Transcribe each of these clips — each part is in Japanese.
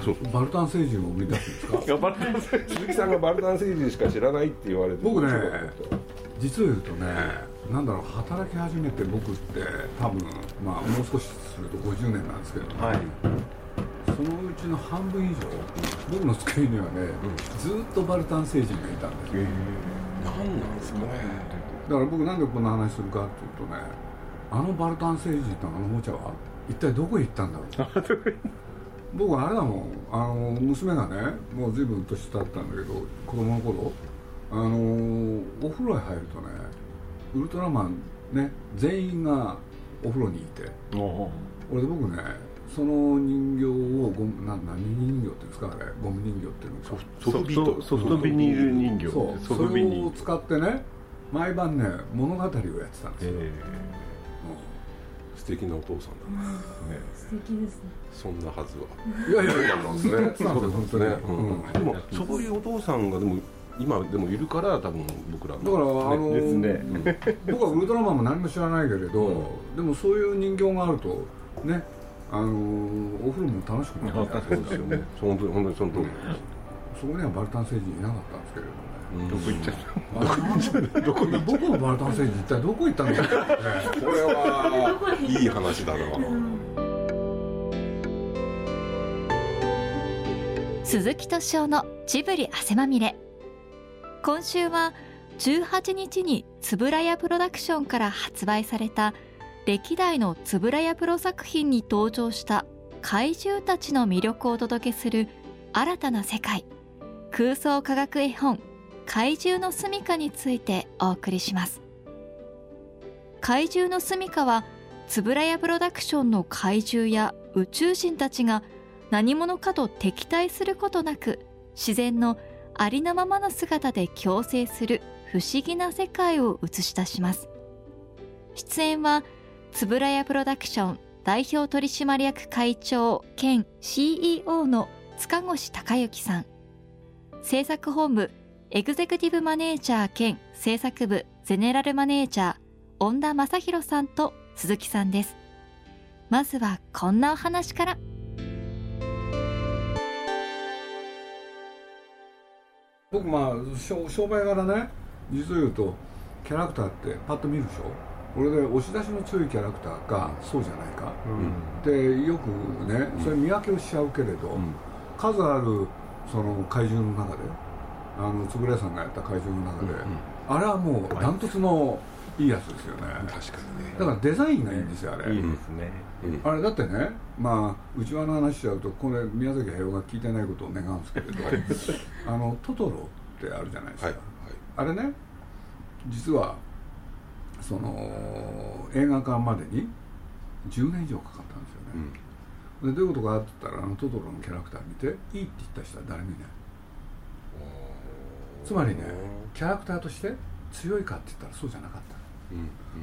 あそう。バルタン星人を売り出すんですか？バルタン鈴木さんがバルタン星人しか知らないって言われて僕ね実を言うとねなんだろう働き始めて僕って多分まあもう少しすると50年なんですけど、ねはい。そのうちの半分以上僕の机にはね、ずっとバルタン星人がいたんですよ、何なんですかね。だから僕なんでこんな話するかっていうとねあのバルタン星人とあのおもちゃは一体どこへ行ったんだろう僕あれだもん。あの娘がねもう随分年経ったんだけど子供の頃あのお風呂へ入るとねウルトラマンね全員がお風呂にいて。俺で僕ねその人形をゴムな何人形っていうんですかあれ。ゴム人形っていうのか。ソフビート。ソフトビニール人形そう。ソそれを使ってね毎晩ね物語をやってたんですよ、え素敵なお父さんだな。素敵ですね。そんなはずは。いやいやいやそうなんですね。やってたんですね。うん。でもそういうお父さんがでも今でもいるから多分僕らの。だから、あのですね。僕はウルトラマンも何も知らないけれど、でもそういう人形があるとねあのお風呂も楽しくなる。じゃないそうですよね。本当に本当にその通りそこにはバルタン星人いなかったんですけれどね。どこ行っちゃった？どこ行った？僕のバルタン星人？一体どこ行ったんだろう、ね、これはいい話だな。鈴木敏夫のジブリ汗まみれ。今週は18日に円谷プロダクションから発売された歴代の円谷プロ作品に登場した怪獣たちの魅力をお届けする新たな世界。空想科学絵本怪獣の住処についてお送りします。怪獣の住処は円谷プロダクションの怪獣や宇宙人たちが何者かと敵対することなく自然のありのままの姿で共生する不思議な世界を映し出します。出演は円谷プロダクション代表取締役会長兼 CEO の塚越隆之さん。制作本部エグゼクティブマネージャー兼制作部ゼネラルマネージャー恩田正宏さんと鈴木さんです。まずはこんなお話から。僕まあ商商売柄ね。実を言うとキャラクターってパッと見るでしょ。これで押し出しの強いキャラクターかそうじゃないか、でよくねそれ見分けをしちゃうけれど、数あるその怪獣の中であの円谷さんがやった怪獣の中で、あれはもうダントツのいいやつですよね。確かにね。だからデザインがいいんですよあれ、いいですね。あれだってねまあ内輪の話しちゃうとこれ宮崎駿が聞いてないことを願うんですけれどあのトトロってあるじゃないですか、はい。はい。あれね実はその映画化までに10年以上かかったんですよね、でどういうことかって言ったらあのトトロのキャラクター見ていいって言った人は誰もいない。つまりねキャラクターとして強いかって言ったらそうじゃなかった。うん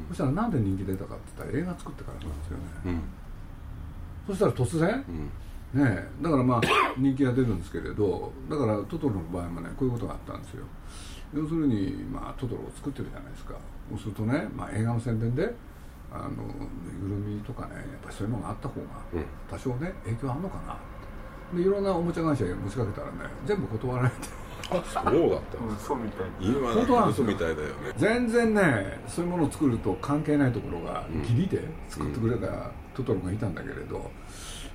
そしたらなんで人気出たかって言ったら映画作ってからなんですよね、そしたら突然？うん。ねえ。だからまあ 人気が出るんですけれどだからトトロの場合もねこういうことがあったんですよ。要するに、まあ、トトロを作ってるじゃないですか。そうするとね、まあ、映画の宣伝であのぬいぐるみとかねやっぱりそういうのがあった方がうん。多少ね影響あるのかなでいろんなおもちゃ会社に持ちかけたらね全部断られてそうだった。嘘みたい。今本当なんですよ嘘みたいだよね。全然ねそういうものを作ると関係ないところがギリで作ってくれたトトロがいたんだけれど、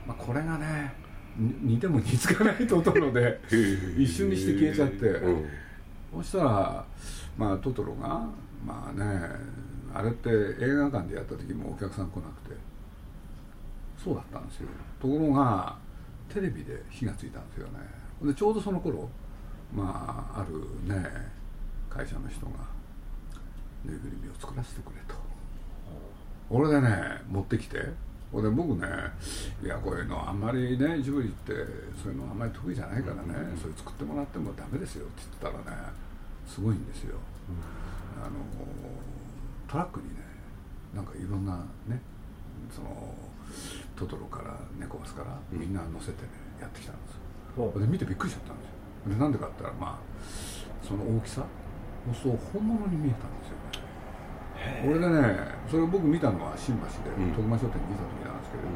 まあ、これがねに似ても似つかないトトロで一瞬にして消えちゃって、うん。そしたら、まあ、トトロがまあねあれって映画館でやった時もお客さん来なくてそうだったんですよ。ところがテレビで火がついたんですよね。でちょうどその頃まああるね会社の人がぬいぐるみを作らせてくれと。俺でね持ってきて俺僕ねいやこういうのあんまりねジブリってそういうのあんまり得意じゃないからね、それ作ってもらってもダメですよって言ったらねすごいんですよ、あのトラックにねなんかいろんなねそのトトロから猫バスからみんな乗せてねやってきたんですよ、で見てびっくりしちゃったんですよ。でなんでかって言ったらまあその大きさもそう本物に見えたんですよね。俺でねそれを僕見たのは新橋でうん。徳間書店に見た時なんですけれど、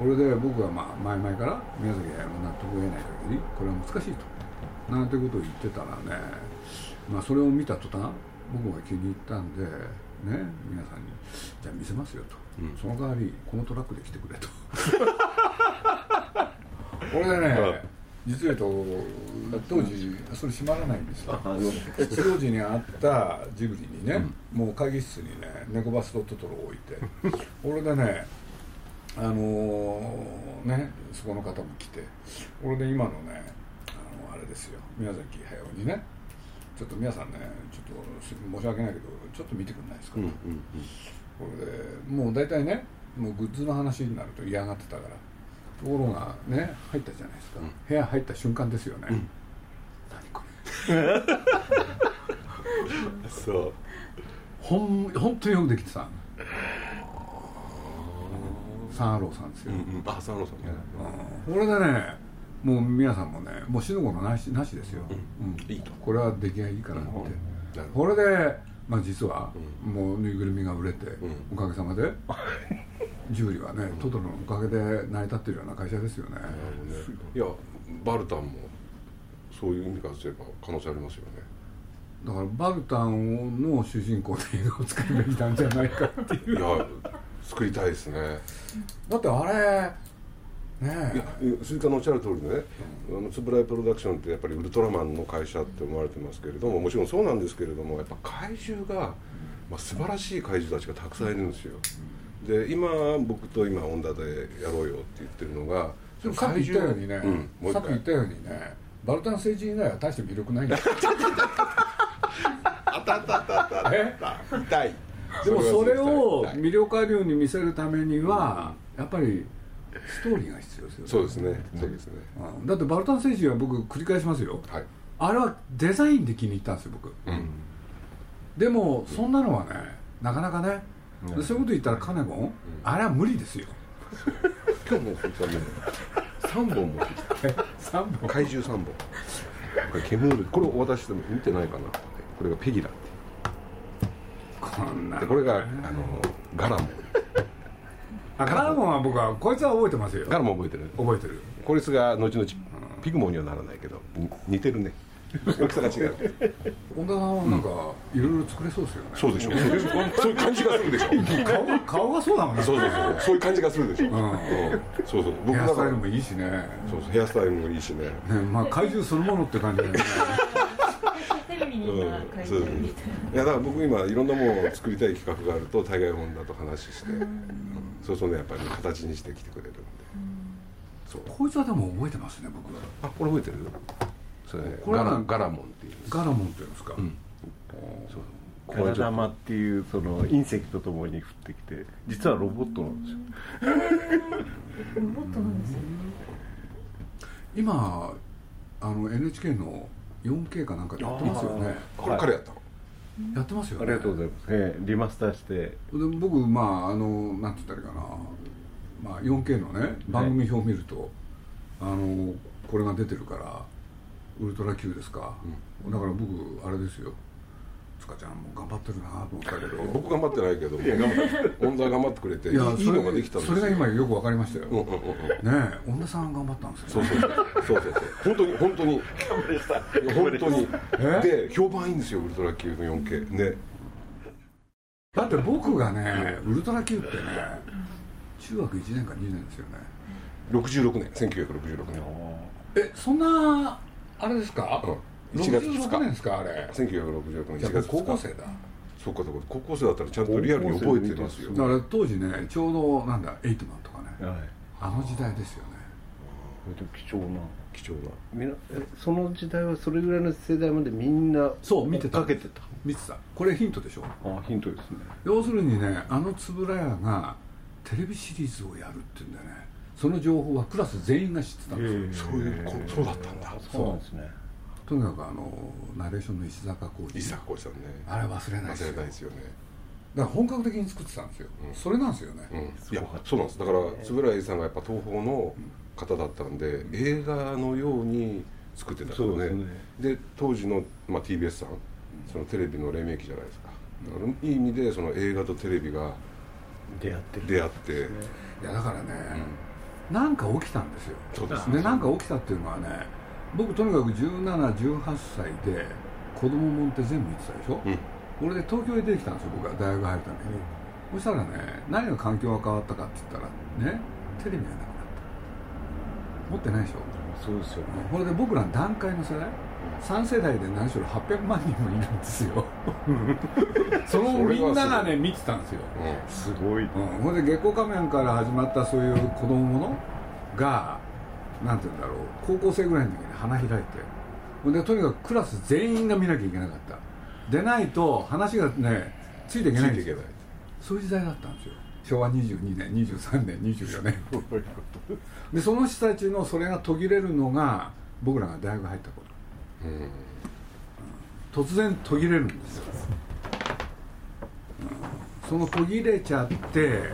俺で僕はまあ前々から宮崎駿の納得を得ない限りこれは難しいと。なんてことを言ってたらねまあそれを見た途端僕が気に入ったんでね皆さんにじゃあ見せますよと、うん。その代わりこのトラックで来てくれと。俺でね、はい実を言うと当時それ閉まらないんですよ。吉祥寺にあったジブリにね、もう会議室にね猫バスとトトロを置いて 俺でねあのーねそこの方も来て俺で今のねあのあれですよ宮崎駿にねちょっと皆さんねちょっとす申し訳ないけどちょっと見てくれないですか、うんうん。これでもう大体ねもうグッズの話になると嫌がってたからところがね入ったじゃないですか、うん。部屋入った瞬間ですよね、うん。何これ。う んそう。ほん本当によくできてたサンアローさんですよ、うんうん。あ佐野さんね。うん。これでねもう皆さんもねもう死ぬことなしなしですよ、うん。いいと。これは出来がいいからって、これで、まあ、実は、もうぬいぐるみが売れて、ん。おかげさまで ジブリはね、トトロのおかげで成り立ってるような会社ですよね、ね。いやバルタンもそういう意味からすれば可能性ありますよね。だからバルタンの主人公で映画を作るべきなんじゃないかっていう。いや作りたいですね。だってあれねいや鈴鹿のおっしゃる通りね、あの円谷プロダクションってやっぱりウルトラマンの会社って思われてますけれどももちろんそうなんですけれどもやっぱ怪獣が、まあ、素晴らしい怪獣たちがたくさんいるんですよで今僕と今ホンダでやろうよって言ってるのがでもさっき言ったようにね、うんさっき言ったようにねバルタン星人以外は大して魅力ないんだよ。あったあったあったあった。え？痛い。でもそれを魅力あるように見せるためにはやっぱりストーリーが必要ですよそうですね。そうですね。うん。だってバルタン星人は僕繰り返しますよ。はい。あれはデザインで気に入ったんですよ僕。うん。でもそんなのはねなかなかね、でそういうこと言ったらカネゴン、あれは無理ですよ。今日も本当に。3本持ってきた。3本？怪獣3本。これケムールこれお渡ししても見てないかな。これがペギラって。こんな。でこれがあのガラモン。あガラモンは僕はこいつは覚えてますよ。ガラモン覚えてる。覚えてる。こいつが後々ピグモンにはならないけどに似てるね大きさが違う。本田さんはなんかいろいろ作れそうですよね、そうでしょそうそういう感じがするでしょ顔顔がそうだもんねそうそうそう。そういう感じがするでしょ、んうん。そうそう僕ヘアスタイルだからもいいしね。そうそうヘアスタイルもいいしね。ねまあ怪獣そのものって感じだよね。う獣みたいいやだから僕今いろんなものを作りたい企画があると大概本田と話して、うん。そうするとねやっぱり形にしてきてくれるんで、そう。こいつはでも覚えてますね僕あこれ覚えてる？それねこれはガラガラモンっていうんです。ガラモンっていうんですか、うん。そう。カラダマっていうその隕石とともに降ってきて実はロボットなんですよ。なロボットなんですよ今あの NHK の 4K かなんかでやってますよね。これ彼やったの、やってますよね。ありがとうございます、ええリマスターして。で僕まああのなんて言ったらいいかな、まあ、4K のね番組表を見ると、あのこれが出てるからウルトラ Q ですか、だから僕あれですよ。塚ちゃんも頑張ってるなと思ったけど。僕頑張ってないけど本田頑張ってくれていいいやいいのができたんですよ。それが今よく分かりましたよ、うんうんうんうん。ねえ本田さん頑張ったんですよ。そうそうそう。そうそう本当に本当に。本当に。えで評判いいんですよウルトラ級の 4K ね。だって僕がねウルトラ Q ってね中学1年か2年ですよね。66年。1966年。えそんなあれですか、うん。1月2 66年日ですか？あれ。1966年1月じゃあ僕2日。高校生だ。そうかそうか。高校生だったらちゃんとリアルに覚えてますよだから当時ねちょうどなんだエイトマンとかね。はい。あの時代ですよね。貴重な。貴重な。みなえその時代はそれぐらいの世代までみんなそう見てた。かけてた。見てた。これヒントでしょ？あヒントですね。要するにねあの円谷がテレビシリーズをやるっていうんだよねその情報はクラス全員が知ってたんです。よそういうこそうだったんだ。そうなんですね。とにかくあのナレーションの石坂浩二。伊坂浩司さんね。あれ忘れないです忘よれないですよね。だから本格的に作ってたんですよ、うん。それなんですよね、うん。いやそうなんです。だから円谷さんがやっぱ東宝の方だったんで映画のように作ってたからね。ですね。で当時の、まあ、TBS さんそのテレビの黎明期じゃないですか。いい意味でその映画とテレビが出会ってる。出会って、いやだからね、なんか起きたんですよ。そうですでなんか起きたっていうのはね僕とにかく1718歳で子供もんって全部見てたでしょ、うん。俺で東京へ出てきたんですよ僕は大学入るために、そしたらね何が環境が変わったかって言ったらねテレビがなくなった。持ってないでしょ？そうですよね。これで僕らの段階の世代？3世代で何しろ800万人もいるんですよ。そのみんながね見てたんですよ、うんすごい。うん、ほんで月光仮面から始まったそういう子供ものがなんて言うんだろう。高校生ぐらいの時に花開いて。ほんでとにかくクラス全員が見なきゃいけなかった。でないと話がねついていけないんですよ。ついていけない。そういう時代だったんですよ。昭和22年23年24年。でその人たちのそれが途切れるのが僕らが大学入った頃。うん突然途切れるんですよ、うんその途切れちゃって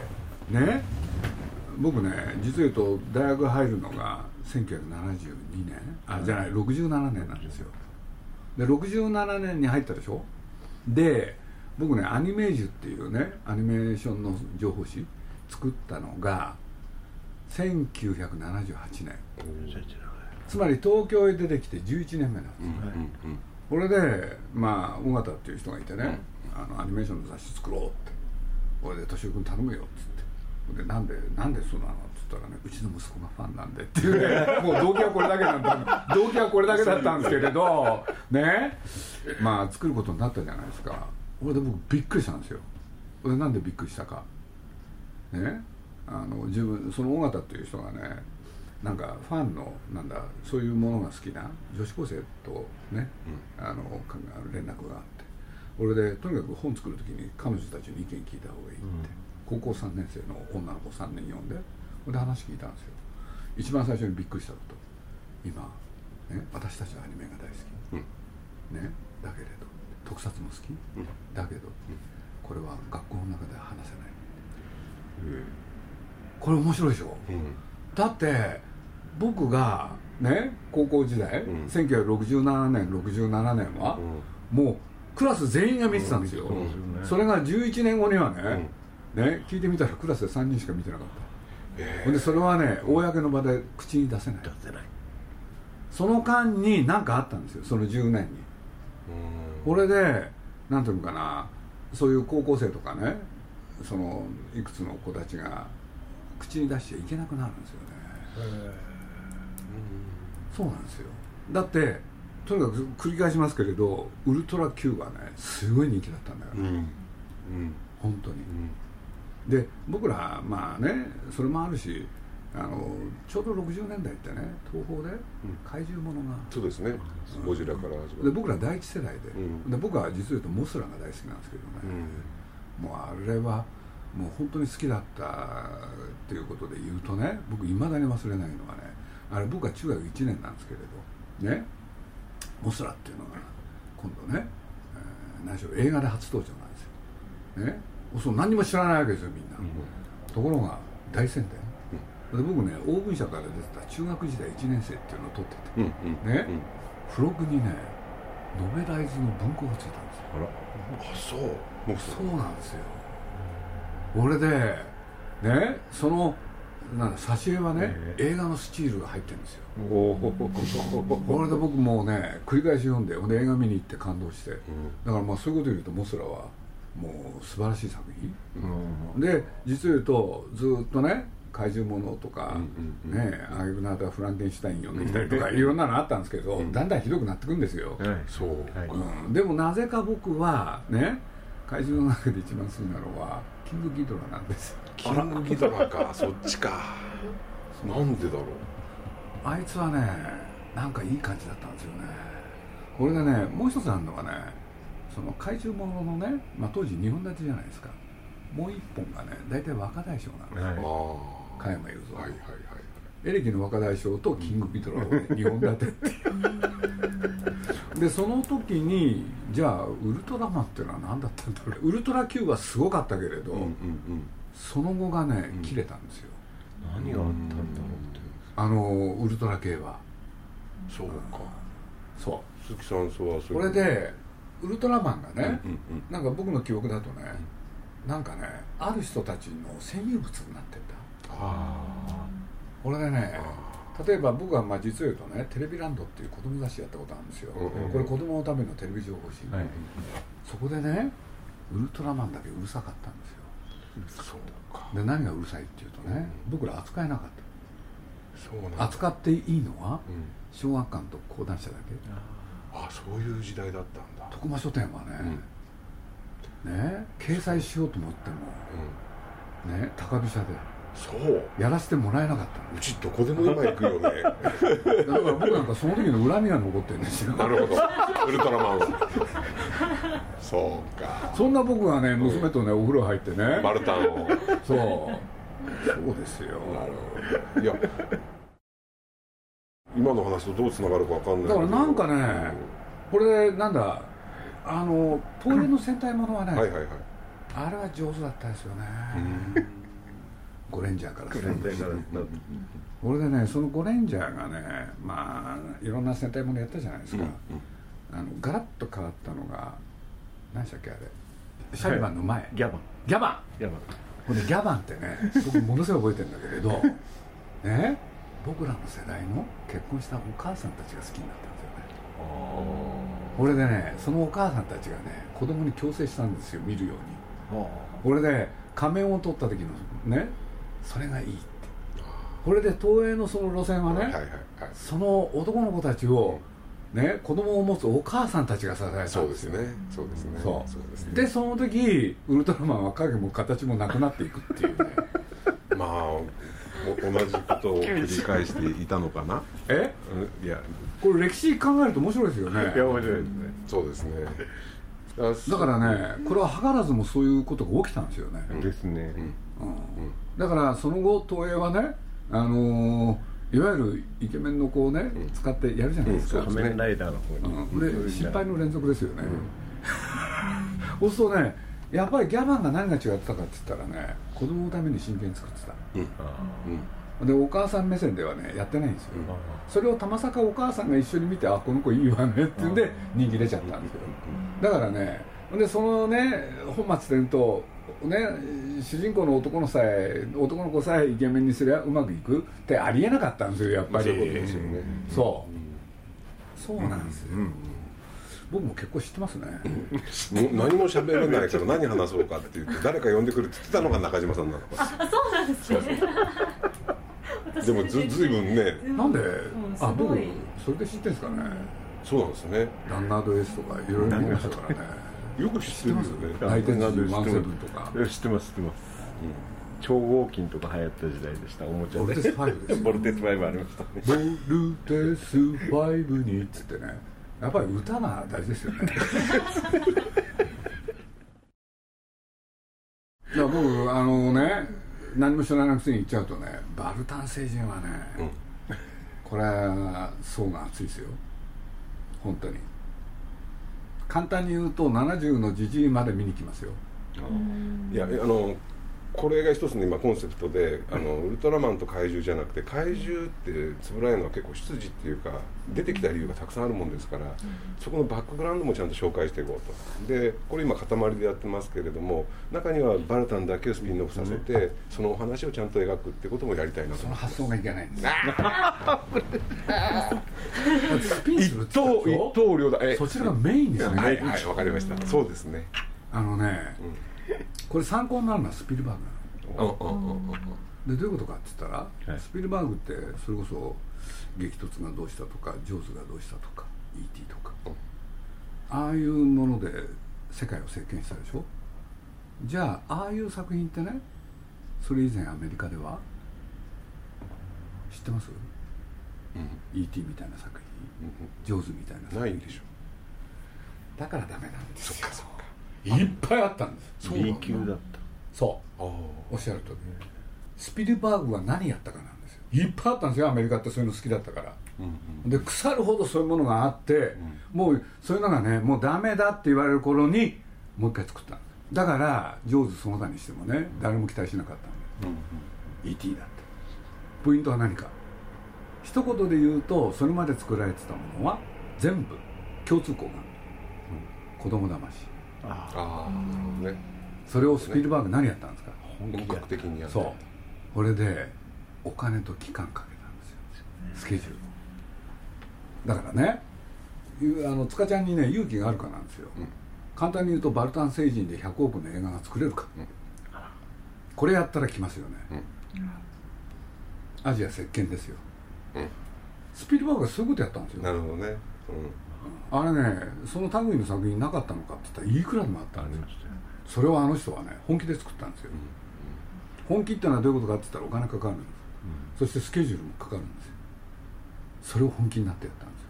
ね僕ね実を言うと大学入るのが1972年。あじゃない67年なんですよ。で67年に入ったでしょ？で僕ねアニメージュっていうねアニメーションの情報誌作ったのが1978年つまり東京へ出てきて11年目なんですうんうんこれでまあ尾形っていう人がいてね、あのアニメーションの雑誌作ろうって。これで敏夫君頼むよっつって。でなんでなんでそうなのっつったらねうちの息子がファンなんでっていうね。もう動機はこれだけなんだ動機はこれだけだったんですけれどね。まあ作ることになったじゃないですか。これで僕びっくりしたんですよ。これなんでびっくりしたか。ね。あの自分その尾形っていう人がねなんかファンのなんだそういうものが好きな女子高生とね、あのか連絡があって俺でとにかく本作る時に彼女たちに意見聞いた方がいいって、高校3年生の女の子3人呼んでそれで話聞いたんですよ。一番最初にびっくりしたこと。今、ね、私たちはアニメが大好き、ね、だけれど。特撮も好き、だけど、これは学校の中では話せない。これ面白いでしょ、うんだって僕がね高校時代、うん。1967年67年は、もうクラス全員が見てたんですよ、うん。うんそれが11年後にはね,、ね聞いてみたらクラスで3人しか見てなかった、ほんでそれはね公の場で口に出せない。出せない。その間に何かあったんですよその10年に。これでなんていうのかなそういう高校生とかねそのいくつの子たちが口に出しちゃいけなくなるんですよね。そうなんですよ。だってとにかく繰り返しますけれどウルトラ Q はねすごい人気だったんだから、うん。うん。本当に。うん。で僕らまあねそれもあるしあのちょうど60年代ってね東宝で怪獣ものが、そうですね。ゴジラから始まるで僕ら第一世代で,、うん。で僕は実を言うとモスラが大好きなんですけどうね、ん。もうあれはもう本当に好きだったっていうことで言うとね僕いまだに忘れないのはねあれ僕は中学1年なんですけれどねモスラっていうのが今度ね、えー何しろ映画で初登場なんですよ。ねそう何にも知らないわけですよみんな、ところが大宣伝、で僕ね大分社から出てた中学時代1年生っていうのを撮っててうんうんね、うん。付録にねノベライズの文庫がついたんですよ。あそう。もう。そうなんですよ俺でねそのなんだ挿絵はね、映画のスチールが入ってるんですよ。これで僕もうね繰り返し読んでで映画見に行って感動して、だからまあそういうこと言うとモスラはもう素晴らしい作品、で実を言うとずっとね怪獣ものとか、うんねああいうなたフランケンシュタイン読んできたりとかいろんなのあったんですけど、だんだんひどくなってくんですよ、そう。でもなぜか僕はね怪獣の中で一番好きなのはキングギドラなんです。よキングギドラか。そっちか。なんでだろう。あいつはねなんかいい感じだったんですよね。これでねもう一つあるのがねその怪獣もののね、まあ、当時2本立てじゃないですか。もう一本がね大体若大将なんですよ、はい。あ加山雄三、あはいはいはいエレキの若大将とキングギドラを2本立てっていう。でその時にじゃあウルトラマンっていうのは何だったんだろう。ウルトラ Q はすごかったけれど、うんうんその後がね切れたんですよ、何があったんだろうってあのウルトラ系は。そうか。そ鈴木さんそうはそれでウルトラマンがね、うんうんなんか僕の記憶だとねなんかねある人たちの占有物になってた。あこれでね例えば僕はまあ実を言うとねテレビランドっていう子供雑誌やったことあるんですよ、これ子供のためのテレビ情報誌、はい。そこでねウルトラマンだけうるさかったんですよ。あそうか。で何がうるさいっていうとね、僕ら扱えなかった。扱っていいのはうん。小学館と講談社だけ。あそういう時代だったんだ。徳間書店はね、ね掲載しようと思ってうん。もね高飛車でそう。やらせてもらえなかったうちどこでも今行くよね。のだから僕なんかその時の恨みが残ってるんですよ。なるほど。ウルトラマンは。そうか。そんな僕がね娘とねお風呂入ってね。バルタンを。そう。そうですよ。なるほど。いや。今の話とどうつながるかわかんない。だからなんかねこれなんだあの東映の戦隊ものはね、はいはいはい。あれは上手だったですよね、ゴレンジャーからするとこれでねそのゴレンジャーがねまあいろんな戦隊ものやったじゃないですか、あのガラッと変わったのが何でしたっけあれ。シャリバンの前、ギャバン。ギャバン。ギャバン。これギャバンってね僕ものすごい覚えてるんだけれど ね僕らの世代の結婚したお母さんたちが好きになったんですよね。これでねそのお母さんたちがね子供に強制したんですよ見るように。これで仮面を取った時のねそれがいいって。これで東映のその路線はね、はいはいはい。その男の子たちをね子供を持つお母さんたちが支えたんですよ。そうですね。そうですね。そう。ですね。でその時ウルトラマンは影も形もなくなっていくっていうね。まあお同じことを繰り返していたのかな。え？うんいや。これ歴史考えると面白いですよね。いや面白いですね。そうですね。だからねこれは図らずもそういうことが起きたんですよね、ですね。うんだからその後東映はねあのーいわゆるイケメンの子をね、使ってやるじゃないですか、仮面ライダーの方に。失敗の連続ですよね、そうするとねやっぱりギャバンが何が違ってたかって言ったらね子供のために真剣に作ってた。でお母さん目線ではねやってないんですよ。それをたまさかお母さんが一緒に見てあこの子いいわねって言うんで人気出ちゃったんですけどだからねでそのね本末転倒ね主人公の男のさえ男の子さえイケメンにすりゃうまくいくってありえなかったんですよやっぱり。そうですよね。そう。そうなんですよ。僕も結構知ってますね。何も喋れないから何話そうかって言って誰か呼んでくるって言ってたのが中島さんなの。あそうなんですね。でもずずいぶんね。なんで？うんすあ僕それで知ってんですかね。そうなんですね。ランナード S とかいろいろ見ましたからねよく知ってるよね。大天なんで神マンセブンとか知ってます知ってます。超合金とか流行った時代でしたおもちゃで。ボルテス5ですよボルテス5ありましたね。ボルテス5にっつってね。やっぱり歌が大事ですよね。いや僕あのね何も知らなくせに言っちゃうとねバルタン星人はね、これは層が厚いですよ。本当に簡単に言うと70のじじいまで見に来ますよ。いやあのこれが一つの今コンセプトであのウルトラマンと怪獣じゃなくて怪獣って円谷のは結構出自っていうか出てきた理由がたくさんあるもんですから、そこのバックグラウンドもちゃんと紹介していこうと。でこれ今塊でやってますけれども中にはバルタンだけをスピンオフさせて、そのお話をちゃんと描くってこともやりたいなとその発想がいけないんです。スピンするって言ったでしょ？刀両だえそちらがメインですよね、はいはいわかりました、そうですね。あのね、これ参考になるのはスピルバーグなの。うんうんうんうんでどういうことかって言ったら、はい。スピルバーグってそれこそ激突がどうしたとかジョーズがどうしたとか E.T. とか、ああいうもので世界を席巻したでしょ？じゃあああいう作品ってねそれ以前アメリカでは知ってます、E.T. みたいな作品、ジョーズみたいな作品ないんでしょ。だからダメなんですよいっぱいあったんです。B 級だった。そう。おっしゃるとり。スピルバーグは何やったかなんですよ。いっぱいあったんですよアメリカってそういうの好きだったから、で腐るほどそういうものがあって、もうそういうのがねもうダメだって言われる頃にもう一回作ったんですだからジョーズその他にしてもね誰も期待しなかったんで、E.T. だって。ポイントは何か。一言で言うとそれまで作られてたものは全部共通項がある。子供騙しあああなるほどね。それをスピルバーグ何やったんですか？本格的にやって。そう。これでお金と期間かけたんですよ。スケジュールだからねあの塚ちゃんにね勇気があるかなんですよ、うん。簡単に言うとバルタン星人で100億の映画が作れるか、うん。これやったら来ますよね、うん。アジア席巻ですよ、うん。スピルバーグがそういうことやったんですよ。なるほどねあれねその類の作品なかったのかって言ったらいくらでもあったんですよ。それをあの人はね本気で作ったんですよ、本気ってのはどういうことかって言ったらお金かかるんです、そしてスケジュールもかかるんですよ。それを本気になってやったんですよ、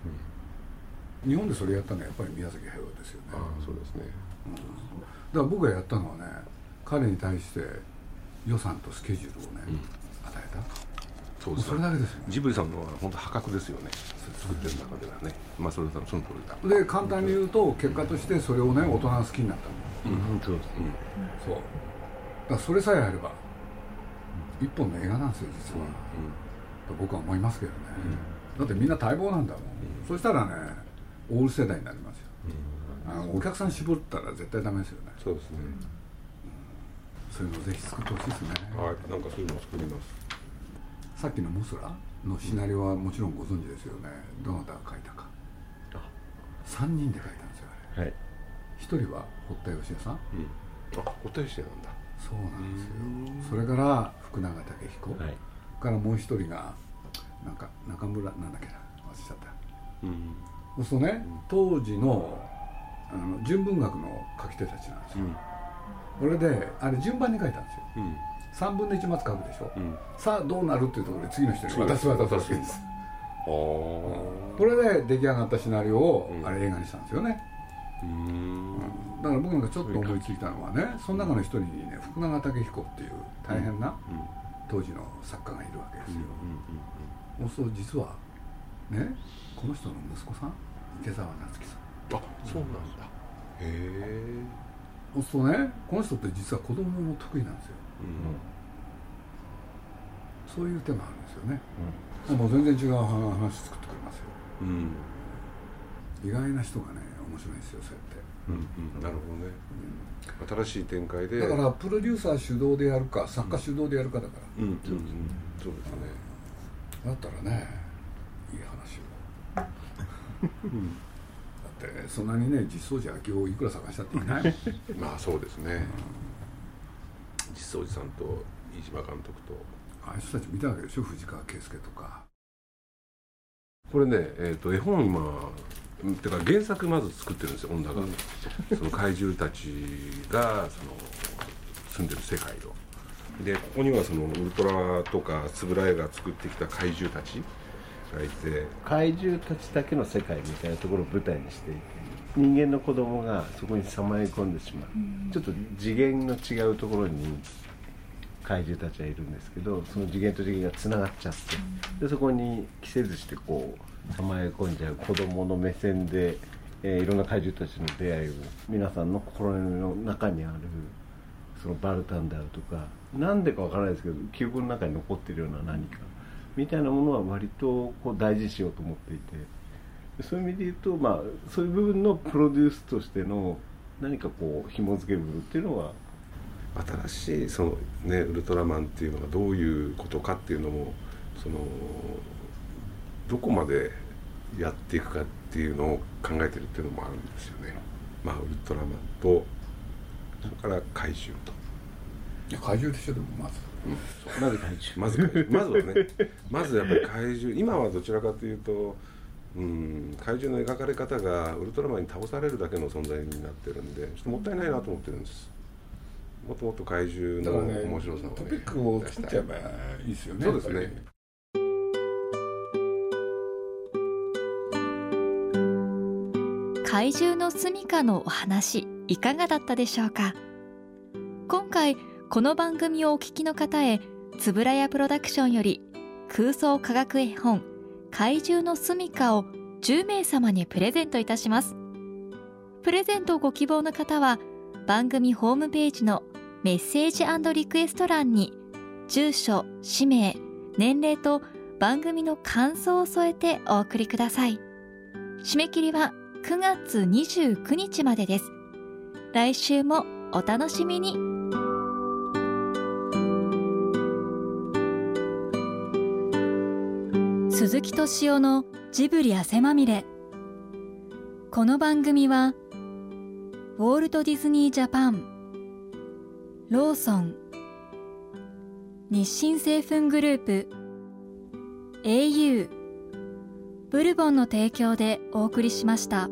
日本でそれやったのはやっぱり宮崎駿ですよね。そうですね。だから僕がやったのはね彼に対して予算とスケジュールをね、与えたそうもうそれだけです。ジブリさんのは本当破格ですよね。作ってる中ではね。まあそれさんその通りだ。で簡単に言うと結果としてそれをね大人が好きになったんだうんそうです。ねそう。だそれさえあれば一本の映画なんですよ実は、と僕は思いますけどね、だってみんな待望なんだもん、そしたらねオール世代になりますよ、あのお客さん絞ったら絶対ダメですよね。そうですね。そういうのぜひ作ってほしいですね、はい。なんかそういうのを作りますさっきのモスラのシナリオはもちろんご存知ですよね。どなたが書いたか。3人で書いたんですよあれ。はい。1人は堀田芳恵さん。うん。あお大してなんだ。そうなんですよ。それから福永武彦、はい。からもう一人がなんか中村なんだっけな。忘れちゃった。うん。そうするとね当時のあの純文学の書き手たちなんですよ、これであれ順番に書いたんですよ。うん3分の1まず書くでしょ、うん。さあどうなるっていうところで次の人に渡す渡すわけです。ああこれで出来上がったシナリオをうん。あれ映画にしたんですよね、うん。だから僕なんかちょっと思いついたのはねその中の一人にね福永武彦っていう大変なうん。当時の作家がいるわけですよ、うんそう実はねこの人の息子さん池澤夏樹さん。あそうなんだ。へえそうねこの人って実は子供も得意なんですよそういう手もあるんですよね、もう全然違う話作ってくれますよ。うん。うん意外な人がね面白いんですよそうやって。うんなるほどね。新しい展開で。だからプロデューサー主導でやるか作家主導でやるかだから、うんうんうん。そうですね。だったらねいい話を。だってそんなにね実相寺明夫をいくら探したっていない まあそうですね。実相寺さんと飯島監督と。ああいう人たち見たわけでしょ藤川圭介とか。これね、えー、と絵本今うんてか原作まず作ってるんですよ恩田が、その怪獣たちがその住んでる世界を。でここにはそのウルトラとか円谷が作ってきた怪獣たちがいて。怪獣たちだけの世界みたいなところを舞台にしていて人間の子供がそこにさまよい込んでしまう、ちょっと次元の違うところに怪獣たちはいるんですけどその次元と次元がつながっちゃってでそこに着せずしてこうさまよい込んじゃう子供の目線で、えーいろんな怪獣たちの出会いを皆さんの心の中にあるそのバルタンであるとかなんでかわからないですけど記憶の中に残ってるような何かみたいなものは割とこう大事にしようと思っていて。でそういう意味で言うと、まあ、そういう部分のプロデュースとしての何かこう紐付け部分っていうのは新しいそのねウルトラマンっていうのがどういうことかっていうのもそのどこまでやっていくかっていうのを考えてるっていうのもあるんですよね。まあウルトラマンとそれから怪獣と。いや怪獣でしょでもまず。なぜ怪獣。まず怪獣。まずはねまずやっぱり怪獣。今はどちらかというと、うん、怪獣の描かれ方がウルトラマンに倒されるだけの存在になってるんでちょっともったいないなと思ってるんです。もっともっと怪獣の面白さを、ね、トピックを作っちゃえばいいですよねそうですね。怪獣の住処のお話いかがだったでしょうか？今回この番組をお聞きの方へつぶらやプロダクションより空想科学絵本怪獣の住処を10名様にプレゼントいたします。プレゼントをご希望の方は番組ホームページのメッセージリクエスト欄に住所氏名年齢と番組の感想を添えてお送りください。締め切りは9月29日までです。来週もお楽しみに。鈴木敏夫のジブリ汗まみれこの番組はウォールト・ディズニー・ジャパンローソン日清製粉グループ au ブルボンの提供でお送りしました。